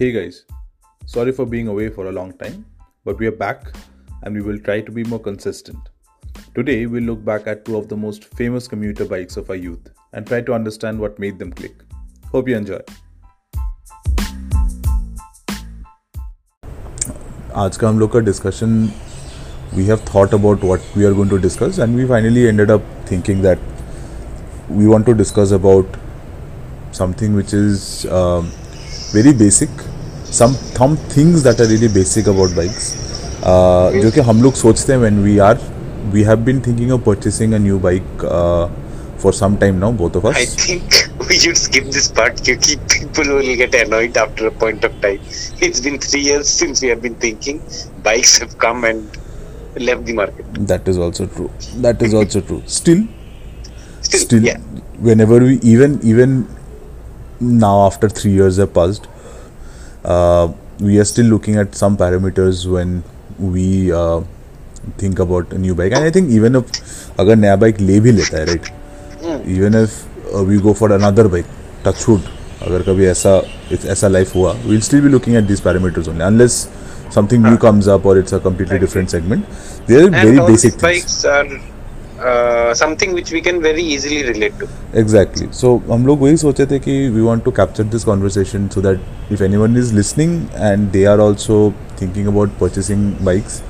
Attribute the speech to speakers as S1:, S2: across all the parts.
S1: Hey guys, sorry for being away for a long time, but we are back and we will try to be more consistent. Today, we'll look back at two of the most famous commuter bikes of our youth and try to understand what made them click. Hope you enjoy. आज का हम लोग का discussion we have thought about what we are going to discuss and we finally ended up thinking that we want to discuss about something which is um, very some things that are really basic about bikes uh, जो कि हम लोग सोचते हैं when we are we have been thinking of purchasing a new bike uh, for some time now both of us
S2: I think we should skip this part because people will get annoyed after a point of time. It's been three years since we have been thinking. Bikes have come and left the market.
S1: that is also true that is also true still
S2: Still,
S1: still
S2: yeah.
S1: whenever we even even now after three years have passed uh, we are still looking at some parameters when we uh, think about a new bike and i think even if अगर नया bike ले भी लेता है right even if we go for another bike touchwood अगर कभी ऐसा ऐसा लाइफ हुआ will still be looking at this parameters only unless something new comes up और it's a completely different segment there are
S2: And
S1: very
S2: all
S1: basic
S2: these
S1: things
S2: bikes are uh, something which we can very easily relate to.
S1: Exactly so हम लोग वही सोचे थे कि we want to capture this conversation so that if anyone is listening and they are also thinking about purchasing bikes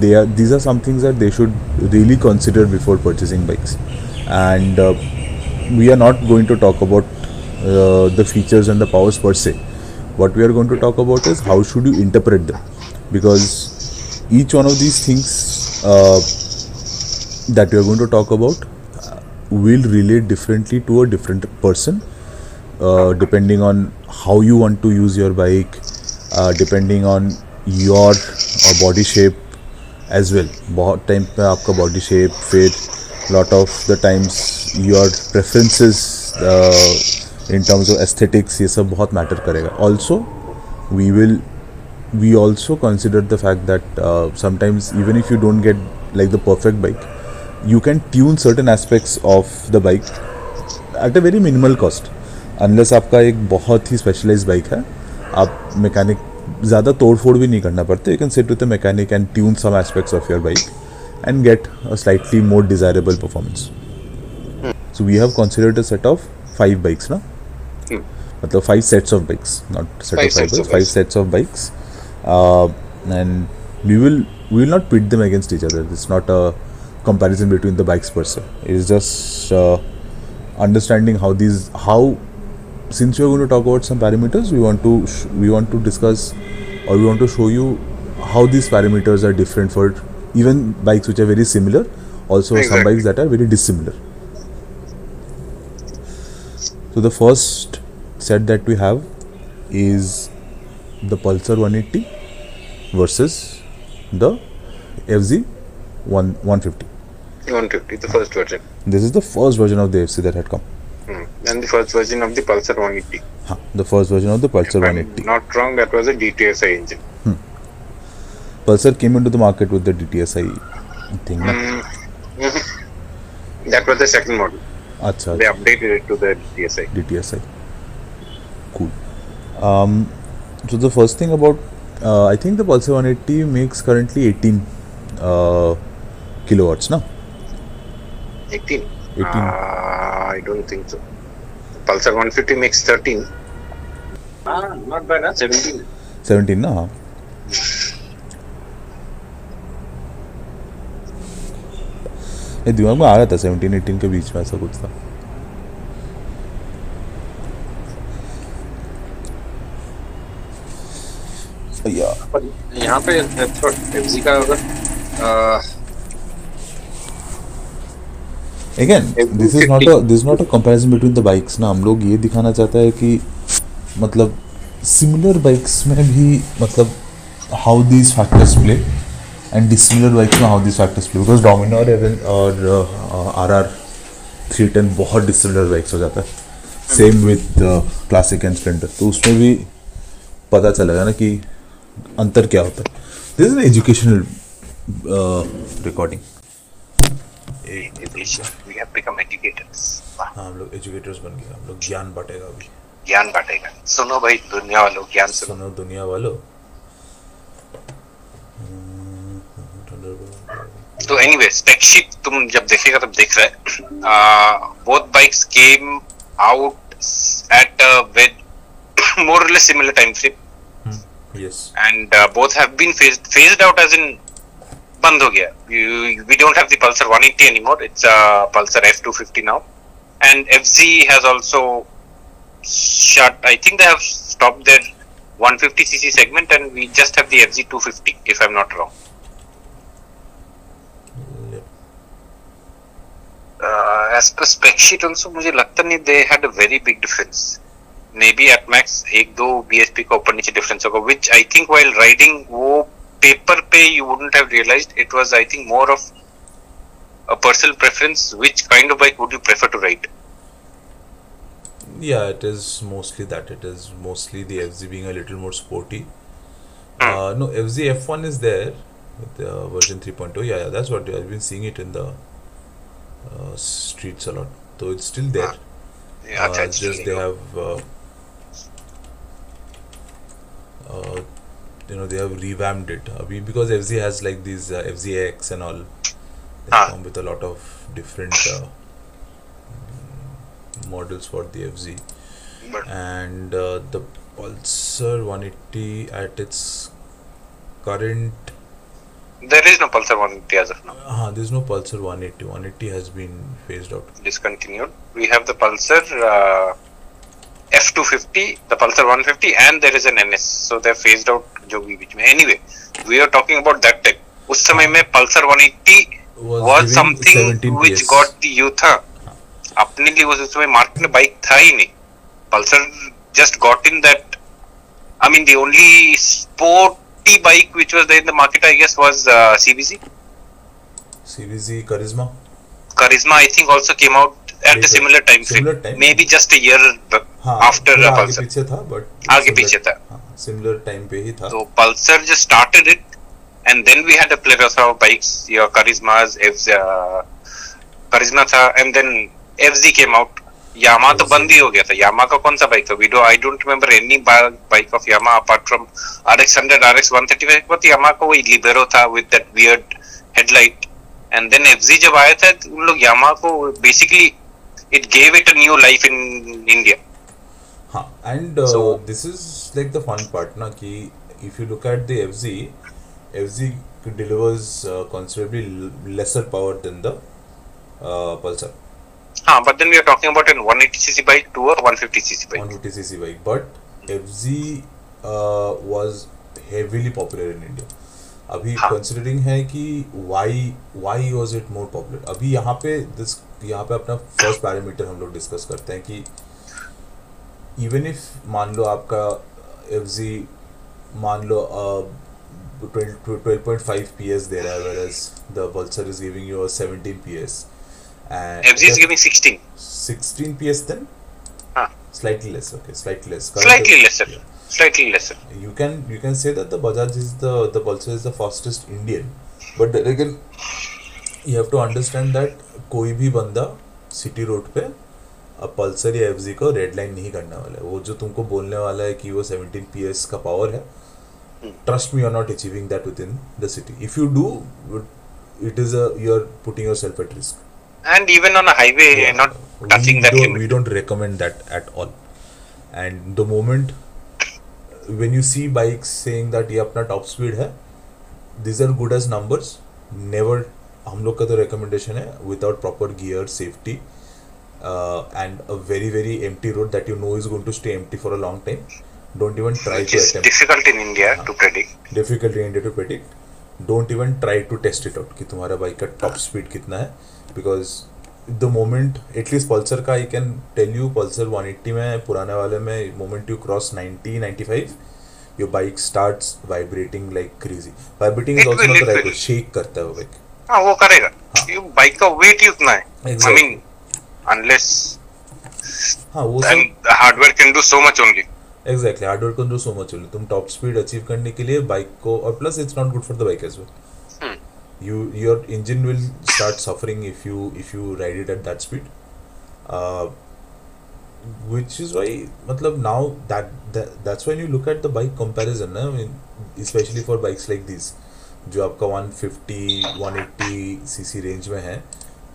S1: they are these are some things that they should really consider before purchasing bikes and uh, we are not going to talk about uh, the features and the powers per se what we are going to talk about is how should you interpret them because each one of these things uh, that we are going to talk about uh, will relate differently to a different person uh, depending on how you want to use your bike uh, depending on your uh, body shape as well बहुत time पे आपका body shape फिर lot of the times your preferences in terms of aesthetics ये सब बहुत matter करेगा also we will we also consider the fact that uh, sometimes even if you don't get like the perfect bike you can tune certain aspects of the bike at a very minimal cost unless आपका एक बहुत ही specialise bike है आप mechanic ज़्यादा तोड़ फोड़ भी नहीं करना पड़ता you can sit with mechanic and tune some aspects of your bike and get a slightly more desirable performance so we have considered a set of five bikes ना मतलब five sets of bikes not set
S2: Five
S1: of five
S2: sets of
S1: bikes five
S2: bikes.
S1: sets of bikes uh, and we will we will not pit them against each other it's not a comparison between the bikes per se. It's just uh, understanding how these how since we are going to talk about some parameters we want to sh- we want to discuss or we want to show you how these parameters are different for even bikes which are very similar also some bikes that are very dissimilar. So the first set that we have is the Pulsar 180 versus the FZ one 150.
S2: 150, the first version.
S1: This is the first version of the FC that had come.
S2: Hmm. And the first version of the Pulsar 180.
S1: Huh. The first version of the Pulsar
S2: if
S1: 180.
S2: I'm not wrong, that was a DTSI engine. Hmm.
S1: Pulsar came into the market with the DTSI thing. Hmm.
S2: That was the second model.
S1: Achha,
S2: they updated it to the DTSI.
S1: DTSI. Cool. Um, so the first thing about, uh, I think the Pulsar 180 makes currently 18. Uh, kilowatts na
S2: 18.
S1: 18.
S2: Uh, I don't think so. Pulsar 150 makes 13. Ah, not bad, huh? 17.
S1: 17 ना हाँ ये दिमाग में आ रहा था 17 18 के बीच में ऐसा कुछ था
S2: यहाँ पे एफजी का अगर
S1: again this is not a this not a comparison between the bikes ना हम लोग ये दिखाना चाहता है कि मतलब सिमिलर बाइक्स में भी मतलब how these factors play and dissimilar bikes में how these factors play because Dominar और आर आर थ्री टेन बहुत डिसिमिलर बाइक्स हो जाता है. Same with classic and Splendor तो उसमें भी पता चलेगा ना कि अंतर क्या होता है. This is an educational recording
S2: we have become educators.
S1: हाँ हम लोग एजुकेटर्स बन गए हम लोग ज्ञान बांटेगा अभी।
S2: ज्ञान बांटेगा। सुनो भाई दुनिया वालों ज्ञान सुनो।
S1: सुनो दुनिया वालों।
S2: तो एनीवे स्पेक शीट तुम जब देखेगा तब देख रहा है। Both bikes came out at with more or less similar time frame
S1: yes
S2: and uh, both have been phased phased out as in बंद हो गया You- we don't have the pulsar 180 anymore it's a pulsar f250 now and fz has also shut i think they have stopped their 150cc segment and we just have the fz 250 if i'm not wrong uh, as per spec sheet also मुझे लगता नहीं they had a very big difference maybe at max एक दो BSP का ऊपर नीचे difference होगा which I think while riding वो paper pay, you wouldn't have realized it was I think more of a personal preference which kind of bike would you prefer to ride
S1: Yeah, it is mostly that. It is mostly the FZ being a little more sporty. Uh, no, FZ F1 is there with the version 3.0. Yeah, yeah, that's what I've been seeing it in the uh, streets a lot. So it's still there.
S2: yeah,
S1: Uh, just they have, uh, uh, you know, they have revamped it. I mean, because FZ has like these uh, FZX and all. They
S2: Ah.
S1: come with a lot of different uh, mm, models for the FZ and uh, the Pulsar 180 at its current
S2: there is no Pulsar 180 as of now
S1: uh, there's no Pulsar 180 180 has been phased out
S2: discontinued we have the Pulsar uh, F250 the Pulsar 150 and there is an NS so they're phased out जो भी बीच में anyway we are talking about that type उस समय में Pulsar 180
S1: was,
S2: was
S1: giving
S2: something
S1: 17
S2: which
S1: PS.
S2: got the youth हाँ अपने लिए उस समय मार्केट में बाइक था ही नहीं Pulsar just got in that I mean the only sporty bike which was there in the market I guess was CBZ
S1: CVZ Charisma
S2: Charisma I think also came out at a
S1: Later.
S2: similar time frame
S1: Similar time.
S2: maybe just a year b-
S1: था but
S2: आगे पीछे था। Pulsar started it and and then any Libero था। With headlight and then FG जब आया था उन लोग यामा को basically it gave it a life in India
S1: हाँ
S2: and
S1: this is like the fun part ना कि if you look at the F G F G delivers uh, considerably lesser power than the uh, Pulsar
S2: हाँ, but then we are talking about an 180cc bike to a 150cc bike.
S1: 150cc bike. But FZ uh, was heavily popular in India. अभी
S2: हाँ.
S1: Considering है कि why why was it more popular अभी यहाँ पे this यहाँ पे अपना फ़र्स्ट पैरामीटर हम लोग डिस्कस करते हैं कि इवन इफ़ मान लो आपका एफ़ जी मान लो twelve point five P S दे रहा है whereas the Pulsar is giving you a 17 PS and
S2: FZ is giving 16.
S1: 16 PS then
S2: Huh.
S1: slightly less okay slightly less
S2: Slightly lesser.
S1: Yeah.
S2: Slightly lesser.
S1: you can you can say that the Bajaj is the the Pulsar is the fastest Indian but again you have to understand that कोई भी बंदा city road पे अब Pulsar या F को red line नहीं करने वाला है वो जो तुमको बोलने वाला है कि वो 17 PS का पावर है trust me you're not achieving that within the city if you do it is a you're putting yourself at risk
S2: And even on a highway, yeah. not touching
S1: we
S2: that
S1: don't,
S2: limit.
S1: we don't recommend that at all and the moment when you see bikes saying that ये अपना top speed है these are good as numbers never हम लोग का तो recommendation है without proper gear safety uh, and a very very empty road that you know is going to stay empty for a long time don't even try
S2: which
S1: to
S2: is
S1: attempt
S2: difficult in India uh, to predict.
S1: difficult in India to predict don't even try to test it out कि तुम्हारा bike का top speed कितना है because the moment at least Pulsar का I can tell you Pulsar 180 में पुराने वाले में moment you cross 90 95 your bike starts
S2: vibrating
S1: like
S2: crazy
S1: vibrating
S2: is
S1: also not
S2: right.
S1: Shake करता है वो बाइक
S2: हाँ वो करेगा
S1: हाँ.
S2: बाइक का वेट ही उतना है आई. मीन अनलेस
S1: हाँ वो सब
S2: hardware can do so much only exactly
S1: hard work can do so much only तुम टॉप स्पीड अचीव करने के लिए बाइक को और plus it's not good for the bike as well
S2: Hmm.
S1: you your engine will start suffering if you if you ride it at that speed uh, which is why matlab now that, that that's when you look at the bike comparison na? I mean, especially for bikes like these जो आपका 150 180 cc range में है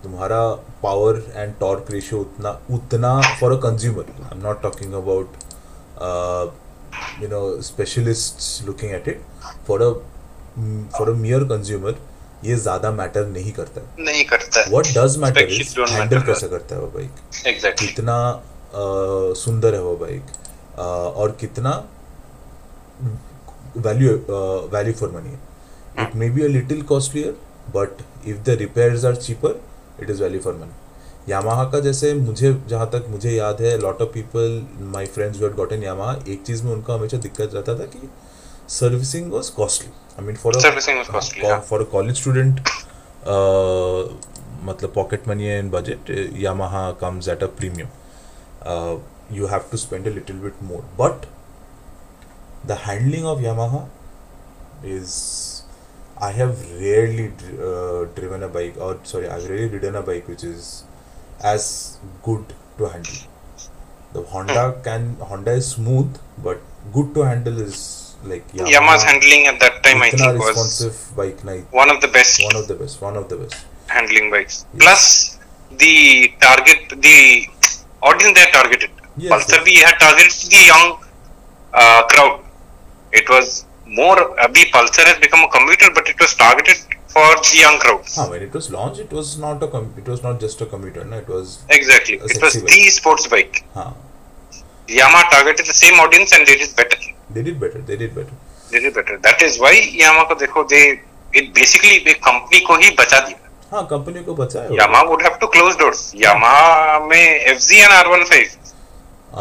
S1: तुम्हारा power and torque ratio उतना उतना for a consumer I am not talking about you know specialists looking at it. For a for a mere consumer ये ज़्यादा matter नहीं करता है।
S2: नहीं करता है। What
S1: does
S2: matter
S1: is
S2: handle
S1: कैसे करता है वो बाइक
S2: एग्जैक्टली
S1: कितना अ, सुंदर है वो बाइक और कितना value value for money it may be a little costlier but if the repairs are cheaper it is value for money Yamaha का जैसे मुझे जहाँ तक मुझे याद है lot of people my friends went got in Yamaha एक चीज़ में उनका हमेशा दिक्कत रहता था कि
S2: servicing was costly I
S1: mean for. For a college student मतलब pocket money and budget Yamaha comes at a premium you have to spend spend little little more but But the handling of Yamaha is I have rarely uh, driven a bike, or sorry, I've rarely ridden a bike which is as good to handle. The Honda hmm. can Honda is smooth, but good to handle is like Yamaha.
S2: Yamaha's handling at that time I think was
S1: bike night.
S2: one of the best.
S1: One of the best. One of the best
S2: handling bikes. Yes. Plus the target, the audience they targeted.
S1: Yes,
S2: Pulsar
S1: yes.
S2: we had targeted the young uh, crowd. It was more. अभी Pulsar has become a commuter, but it was targeted for the young crowd.
S1: हाँ when it was launched it was not a com- it was not just a commuter no it was
S2: Exactly. It was
S1: bike.
S2: the sports bike.
S1: हाँ
S2: Yamaha targeted the same audience and they did better.
S1: they did better they did better
S2: They did better. That is why Yamaha को देखो they it basically एक company को ही बचा दिया.
S1: हाँ company को बचाया
S2: Yamaha would have to close doors. Yamaha में FZ and R15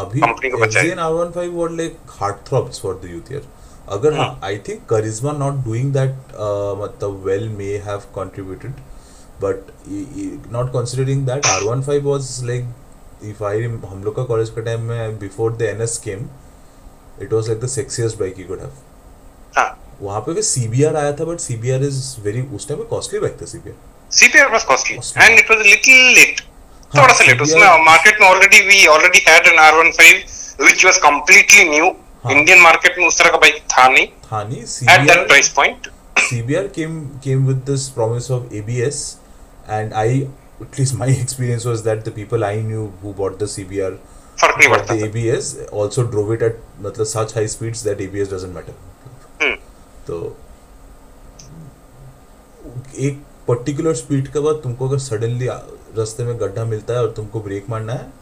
S1: अभी
S2: company को बचाया।
S1: FZ and R15 were like heartthrobs for the youth here अगर I think Karizma not doing that मतलब well may have contributed but not considering that R15 was like if I हम लोग का college का time में before the NS came it was like the sexiest bike you could have
S2: हाँ
S1: वहाँ पे भी सीबीआर आया था बट सीबीआर इज़ वेरी उस टाइम में कॉस्टली बाइक था
S2: CBR costly
S1: Costly.
S2: and it was a little late.
S1: हाँ,
S2: थोड़ा सा लेट उसमें मार्केट में already we already had an R15 which was completely new.
S1: हाँ।
S2: इंडियन मार्केट में उस तरह का बाइक था नहीं।
S1: था नहीं।
S2: At that price point
S1: CBR came came with this promise of ABS and I at least my experience was that the people i knew who bought the cbr
S2: for
S1: the abs also drove it at matlab such high speeds that abs doesn't matter
S2: हम्म।
S1: तो एक particular speed के बाद तुमको अगर suddenly रास्ते में गड्ढा मिलता है और तुमको ब्रेक मारना है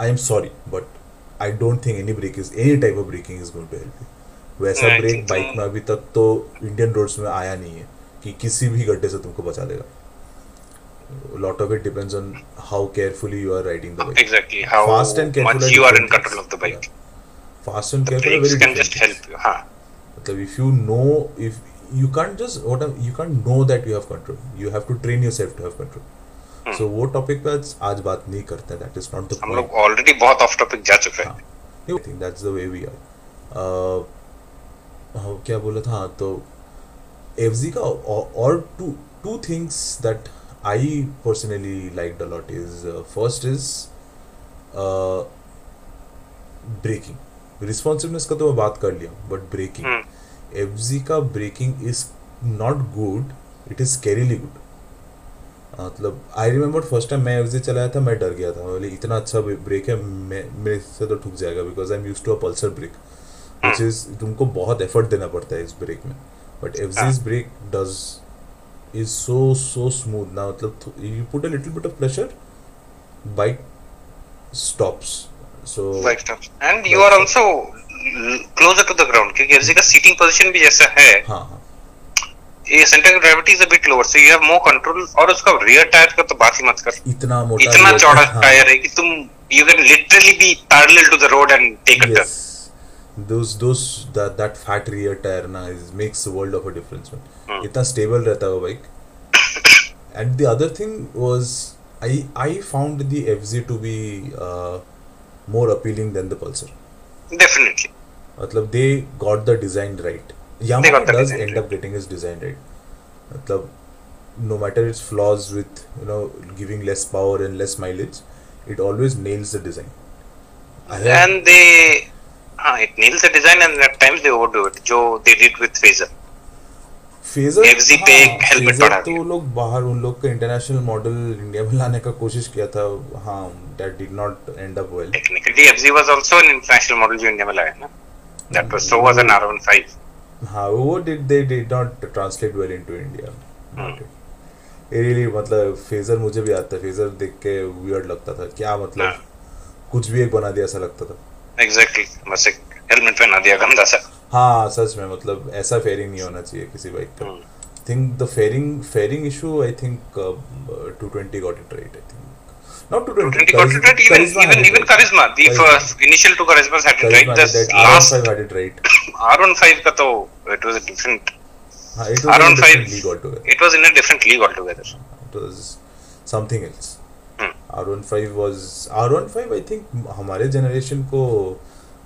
S1: I am sorry but I don't think any brake is any type of braking is going to help you वैसा ब्रेक बाइक में अभी तक तो इंडियन रोड्स में आया नहीं है कि किसी भी गड्ढे से तुमको बचा लेगा lot of it depends on how carefully you are riding the bike
S2: Exactly how
S1: Fast and careful
S2: much you are in control of the bike.
S1: Fast and
S2: The
S1: careful
S2: brakes
S1: very
S2: can just help you. हाँ.
S1: मतलब if you know if you can't just what you can't know that you have control you have to train yourself to have control so वो topic पे आज बात नहीं करते that is not the
S2: हम लोग ऑलरेडी बहुत ऑफ़ टॉपिक जा चुके हैं.
S1: हाँ। I think that's the way we are. Uh, हाँ, क्या बोला था? हाँ तो FZ का और- और two two things that I personally liked a lot is uh, first is uh, braking responsiveness का तो मैं बात कर लिया बट ब्रेकिंग
S2: एफ़
S1: एफजी का braking is not good it is fairly good मतलब आई रिमेम्बर फ़र्स्ट टाइम मैं FZ चलाया था मैं डर गया था बोले इतना अच्छा ब्रेक है मैं मेरे से तो ठुक जाएगा because I am used to a Pulsar brake which is तुमको बहुत एफर्ट देना पड़ता है इस ब्रेक में बट एफ़
S2: हाँ.
S1: Brake does is so so smooth ना मतलब you put a little bit of pressure bike stops so
S2: Bike stops. And you are also l- closer to the ground क्योंकि FZ का seating position भी जैसा है
S1: हाँ हाँ
S2: ये centre of gravity is a bit lower so you have more control और उसका रियर टायर का तो बात ही मत कर
S1: इतना मोटा
S2: इतना चौड़ा
S1: हाँ,
S2: टायर है कि तुम you can literally be parallel to the road and take a
S1: yes those those that that fat rear tire na is makes a world of a difference man
S2: Hmm.
S1: इतना stable रहता है वो bike and the other thing was I I found the FZ to be uh, more appealing than the Pulsar
S2: turn definitely
S1: मतलब they got the design right
S2: They
S1: Yamaha does end up getting his design right मतलब no matter its flaws with you know giving less power and less mileage it always nails the design have-
S2: and they uh, it nails the design and at times they overdo it जो they did with Phaser
S1: Fazer
S2: FZ पे एक helmet बढ़ा
S1: तो लोग बाहर उन लोग का इंटरनेशनल मॉडल इंडिया में लाने का कोशिश किया था हाँ that did not end up well
S2: technically FZ was also an international model जो इंडिया में लाया ना that was so was an R15
S1: हाँ वो did they did not translate well into India ये रियली मतलब फेजर मुझे भी आता है फेजर देख के वियर्ड लगता था क्या मतलब
S2: हाँ।
S1: कुछ भी एक बना दिया ऐसा लगता था।
S2: Exactly. बस एक हेलमेट पहना दिया गंदा सा।
S1: हाँ सच में मतलब ऐसा फेयरिंग नहीं होना चाहिए किसी बाइक का। Think the fairing fairing issue I think two twenty got it right I think not two
S2: 20 got it right even even even Charisma the first initial two Charismas had it right the last
S1: R15 had it right.
S2: R15 का तो it was a different
S1: हाँ it was in a
S2: R15
S1: different league altogether
S2: it was in a different league altogether
S1: it was something else
S2: Hmm.
S1: R15 was R15 I think हमारे generation को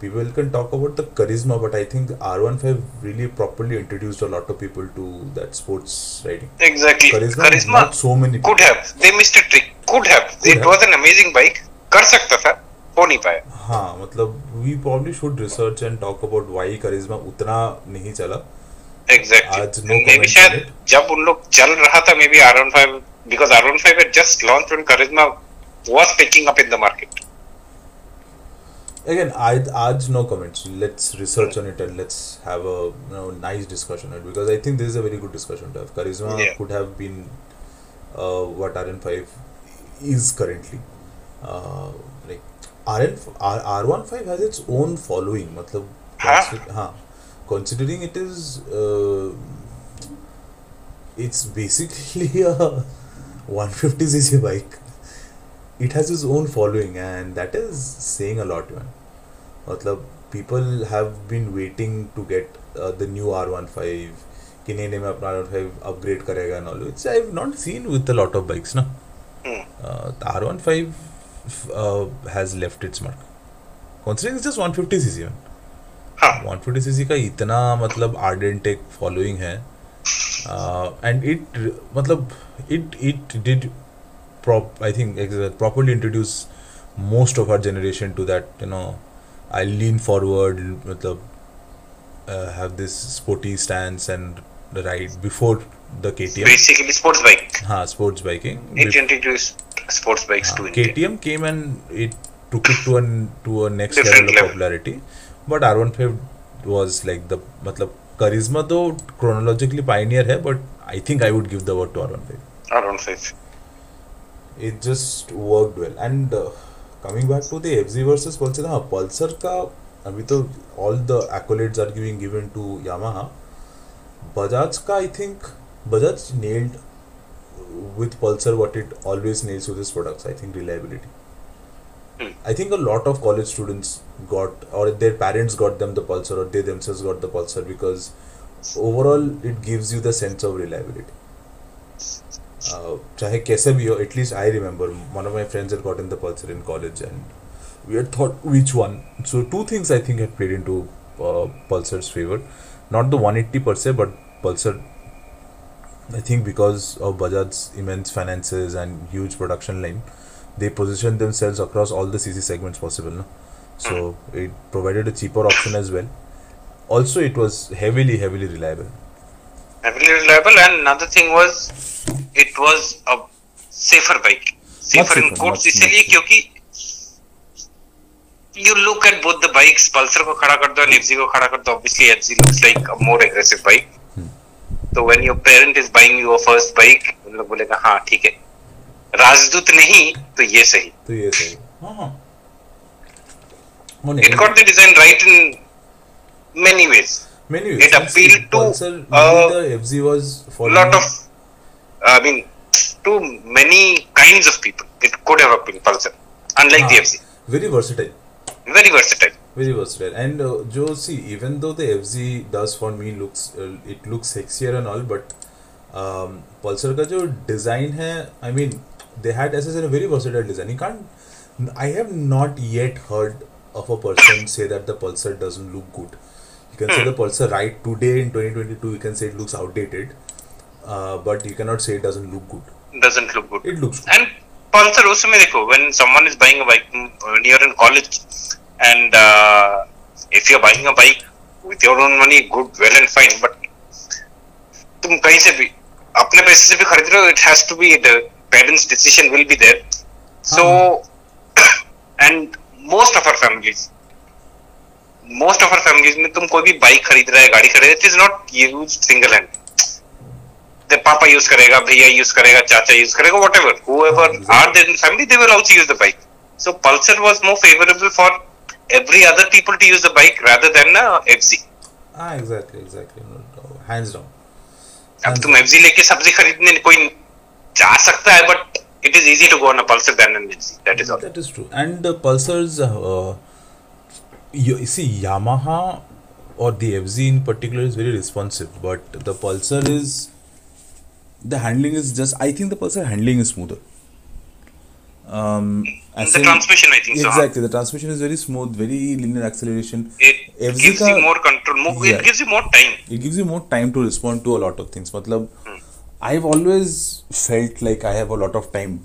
S1: people can talk about the charisma but I think R15 really properly introduced a lot of people to that sports riding
S2: exactly
S1: charisma,
S2: Charisma
S1: not so many
S2: could have they missed a trick could have
S1: Could
S2: it
S1: have.
S2: was an amazing bike कर सकता था हो नहीं पाया
S1: हाँ मतलब we probably should research and talk about why charisma उतना नहीं चला
S2: exactly
S1: आज no
S2: maybe
S1: comment
S2: शायद. जब उन लोग चल रहा था maybe R15 because R15 had just launched when Charisma was picking up in the market
S1: again I आज no comments let's research on it and let's have a you know nice discussion on it because I think this is a very good discussion to have charisma
S2: Yeah.
S1: could have been uh, what RN5 is currently uh, like RN R, R15 has its own following मतलब
S2: हाँ.
S1: consider- हाँ considering it is uh, it's basically a 150cc bike it has its own following and that is saying a lot man मतलब people have been waiting to get uh, the new R15 कि नहीं नहीं मैं अपना R15 upgrade करेगा and all which I've not seen with a lot of bikes ना
S2: Hmm.
S1: uh, the R15 uh, has left its mark considering it's just 150cc man
S2: हाँ
S1: 150cc का इतना मतलब ardent एक following है uh, and it मतलब it it did prop I think ex- properly introduce most of our generation to that you know I lean forward मतलब uh, have this sporty stance and ride before the KTM
S2: basically sports bike
S1: हाँ sports biking
S2: it introduced sports bikes to
S1: हाँ,
S2: India
S1: KTM came and it took it to an to a next
S2: Different
S1: level of
S2: level.
S1: popularity but R15 was like the मतलब charisma तो chronologically pioneer है but I think I would give the word to R15
S2: R15
S1: it just worked well and uh, coming back to the FZ versus Pulsar हाँ Pulsar का अभी तो all the accolades are being given to Yamaha Bajaj का I think Bajaj nailed with Pulsar what it always nails with its products I think reliability
S2: Hmm.
S1: I think a lot of college students got or their parents got them the Pulsar or they themselves got the Pulsar because overall it gives you the sense of reliability uh, चाहे कैसे भी हो at least I remember one of my friends had gotten the pulsar in college and we had thought which one so two things i think had played into uh, pulsar's favor not the 180 per se but pulsar i think because of bajaj's immense finances and huge production line they positioned themselves across all the cc segments possible no? so it provided a cheaper option as well also it was heavily heavily reliable
S2: heavily reliable and another thing was it was a safer bike safer in
S1: safer,
S2: quotes
S1: much,
S2: इसलिए
S1: much
S2: क्योंकि you look at both the bikes pulsar को खड़ा कर दो and FZ को खड़ा कर दो obviously FZ looks like a more aggressive bike तो when your parent is buying your first bike उन लोग बोलेगा हाँ ठीक है। राजदूत नहीं तो ये सही।
S1: तो ये सही।
S2: It got the design right in many ways
S1: many
S2: ways
S1: it
S2: appeal of people it could have appeal Pulsar unlike the F
S1: very versatile
S2: very
S1: very versatile. And uh, Joe, see, even though the FZ does for me looks uh, it looks sexier and all, but um, Pulsar का जो design है, I mean, they had as a very versatile design. You can't, I have not yet heard of a person say that the Pulsar doesn't look good. You can say the Pulsar right today in 2022, you can say it looks outdated, uh, but you cannot say it doesn't look good.
S2: doesn't look good
S1: It looks good.
S2: and pulsar उस समय देखो when someone is buying a bike mm, when you're in college and uh, if you're buying a bike with your own money good well and fine but तुम कहीं से भी अपने पैसे से भी खरीद रहे हो it has to be the parents decision will be there so and most of our families most of our families में तुम कोई भी बाइक खरीद रहा है गाड़ी खरीद रहा है it is not use single hand पापा यूज करेगा भैया यूज करेगा चाचा यूज करेगा whatever whoever are there in family they will also use the bike so pulsar was more favorable for every other people to use the bike rather than uh, fz
S1: Ah, exactly, exactly. Hands down.
S2: अब तुम fz लेके सब्ज़ी खरीदने कोई जा सकता है but it is easy to go on a pulsar than an fz that is all
S1: That is true. And the Pulsars, uh, you, you see, Yamaha or the FZ in particular is very responsive, but the Pulsar is the handling is just. I think the Pulsar handling is smoother. Um,
S2: the transmission, I think.
S1: Exactly, so. the transmission is very smooth, very linear acceleration.
S2: It
S1: FZ
S2: gives you more control. More,
S1: yeah,
S2: it gives you more time.
S1: It gives you more time to respond to a lot of things. Matlab, hmm. I've always felt like I have a lot of time.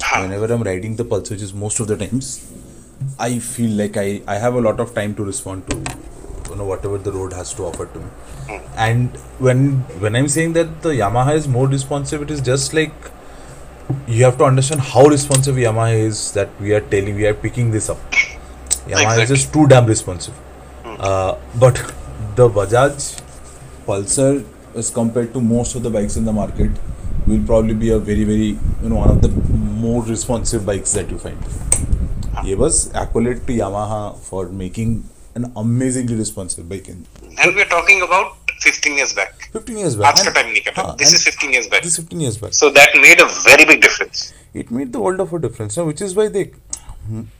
S2: Huh.
S1: Whenever I'm riding the pulse, which is most of the times, I feel like I, I have a lot of time to respond to you know whatever the road has to offer to me. Hmm. And when when I'm saying that the Yamaha is more responsive, it is just like you have to understand how responsive Yamaha is that we are telling we are picking this up. Yamaha is
S2: Exactly.
S1: just too damn responsive. Uh, but the Bajaj Pulsar, as compared to most of the bikes in the market, will probably be a very, very, you know, one of the more responsive bikes that you find. ये बस accolade to Yamaha for making an amazingly responsive bike in
S2: and we are talking about 15 years back
S1: 15 years back. And-
S2: time
S1: हाँ,
S2: this is 15 years back
S1: This is 15 years back.
S2: so that made a very big difference
S1: It made the world of a difference, which is why देख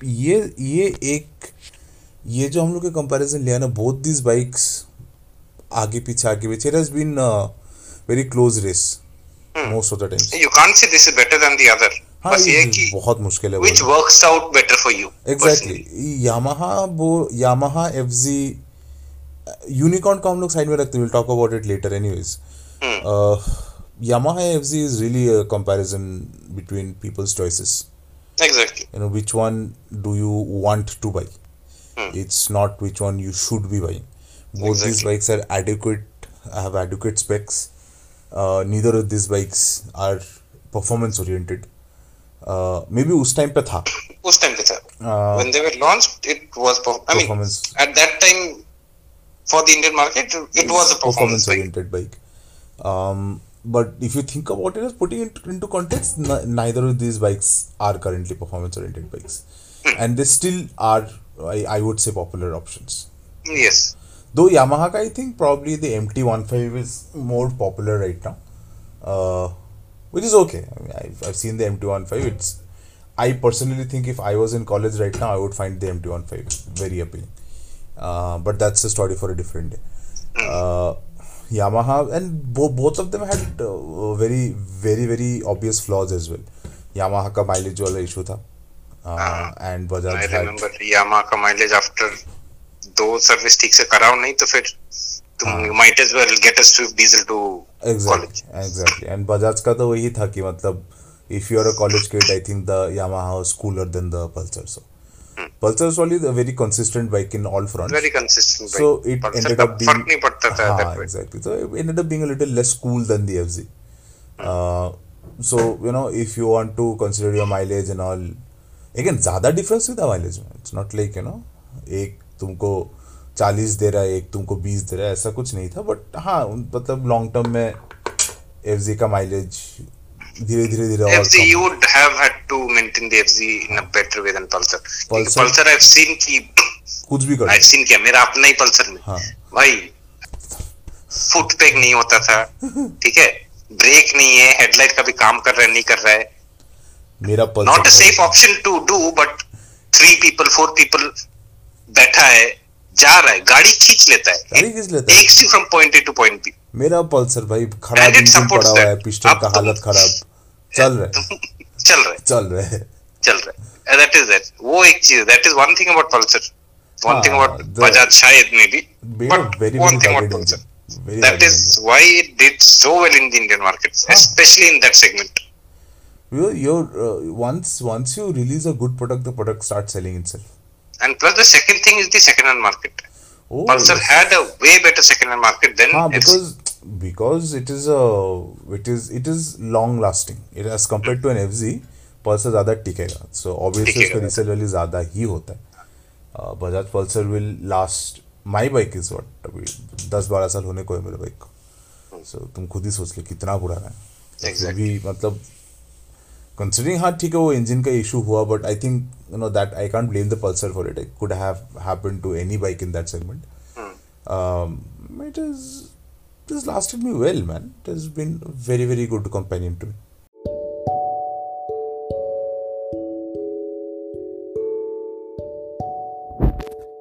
S1: ये ये एक ये जो हम लोग के कंपैरिजन लिया ना both these bikes आगे पीछे आगे पीछे it has been a very close race most of the times.
S2: you can't say this is better than the other
S1: हाँ
S2: बस ये कि
S1: बहुत मुश्किल है
S2: which
S1: बोलना।
S2: works out better for you
S1: exactly Yamaha वो यामाहा एफ़ जी यूनिकॉर्न को हम लोग साइड में रखते will talk about it later anyways Yamaha F Z is really a comparison between people's
S2: choices exactly
S1: you know which one do you want to buy Hmm. it's not which one you should be buying both
S2: exactly.
S1: these bikes are adequate have adequate specs uh, neither of these bikes are performance oriented uh, maybe उस time पे था
S2: उस time पे था when they were launched it was per- I mean
S1: Performance.
S2: at that time for the Indian market it was a performance bike
S1: oriented bike. Um, but if you think about it as putting it into context, n- neither of these bikes are currently performance oriented bikes, and they still are, I, I would say, popular options.
S2: yes
S1: Though Yamaha, I think probably the MT15 is more popular right now, uh, which is okay. I mean, I've, I've seen the MT15. It's I personally think if I was in college right now, I would find the MT15 very appealing. Uh, but that's a story for a different day. Uh, Yamaha and bo- both of them had uh, very very very obvious flaws as well. Yamaha का mileage वाला issue था, uh, and Bajaj
S2: I remember had Yamaha का mileage after दो service ठीक से कराओ नहीं तो फिर तुम might as well get a Swift diesel to college
S1: Exactly, exactly. And Bajaj का तो वही था कि मतलब if you are a college kid, I think the Yamaha was cooler than the Pulsar. So Pulsar solid very consistent bike in all fronts
S2: very consistent
S1: so it ended up being
S2: फ़र्क नहीं पड़ता था
S1: हाँ exactly so it ended up being a little less cool than the FZ so you know if you want to consider your mileage and all again ज़्यादा difference नहीं था mileage it's not like you know एक तुमको चालीस दे रहा है एक तुमको बीस दे रहा है ऐसा कुछ नहीं था. बट हाँ मतलब लॉन्ग टर्म में एफ़ का माइलेज धीरे धीरे धीरे
S2: FZ you would have had to maintain the FZ in a better way than Pulsar. क्योंकि
S1: Pulsar-
S2: Pulsar I've seen कि
S1: कुछ भी कर।
S2: I've seen क्या। मेरा अपना ही Pulsar में।
S1: हाँ।
S2: भाई फुट पैक नहीं होता था ठीक है? ब्रेक नहीं है हेडलाइट का भी काम कर रहा है नहीं कर रहा है।
S1: मेरा Pulsar
S2: not a safe option to do but three people four people बैठा है जा रहा है गाड़ी खींच लेता है।
S1: गाड़ी खींच लेता है।
S2: Takes you from point A to point B
S1: मेरा पल्सर भाई खराब इंजन पड़ा हुआ है पिस्टन का हालत खराब चल रहा है
S2: चल रहा है
S1: चल रहा है
S2: चल रहा है दैट इज़ दैट वो एक चीज़ that is one thing about Pulsar one
S1: हाँ,
S2: थिंग अबाउट
S1: the-
S2: बजाज शायद maybe
S1: Very,
S2: thing
S1: about
S2: Pulsar
S1: Very
S2: that is why it did so well in the indian markets
S1: हाँ.
S2: especially in that segment
S1: You, you're uh, once once you release a good product, the product starts selling itself.
S2: And plus, the second thing is the second-hand market.
S1: Oh,
S2: Pulsar
S1: yes.
S2: had a way better second-hand market than
S1: हाँ
S2: FC.
S1: because because it is a it is it is long lasting. It as compared to an FZ Pulsar ज़्यादा टिकेगा so obviously उसका resale value ज़्यादा ही होता है Bajaj Pulsar will last my bike is what अभी दस बारह साल होने को है मेरे बाइक को। सो तुम खुद ही सोच लो कितना पुराना है।
S2: Exactly.
S1: भी मतलब कंसिडरिंग हाँ ठीक है वो इंजन का इशू हुआ but I think you know that I can't blame the Pulsar for it it could have happened to any bike in that segment um, it has it has lasted me well, man. It has been a very very good companion to me.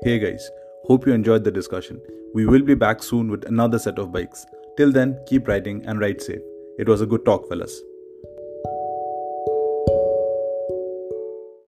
S3: Hey guys, hope you enjoyed the discussion. We will be back soon with another set of bikes. Till then, keep riding and ride safe. It was a good talk, fellas.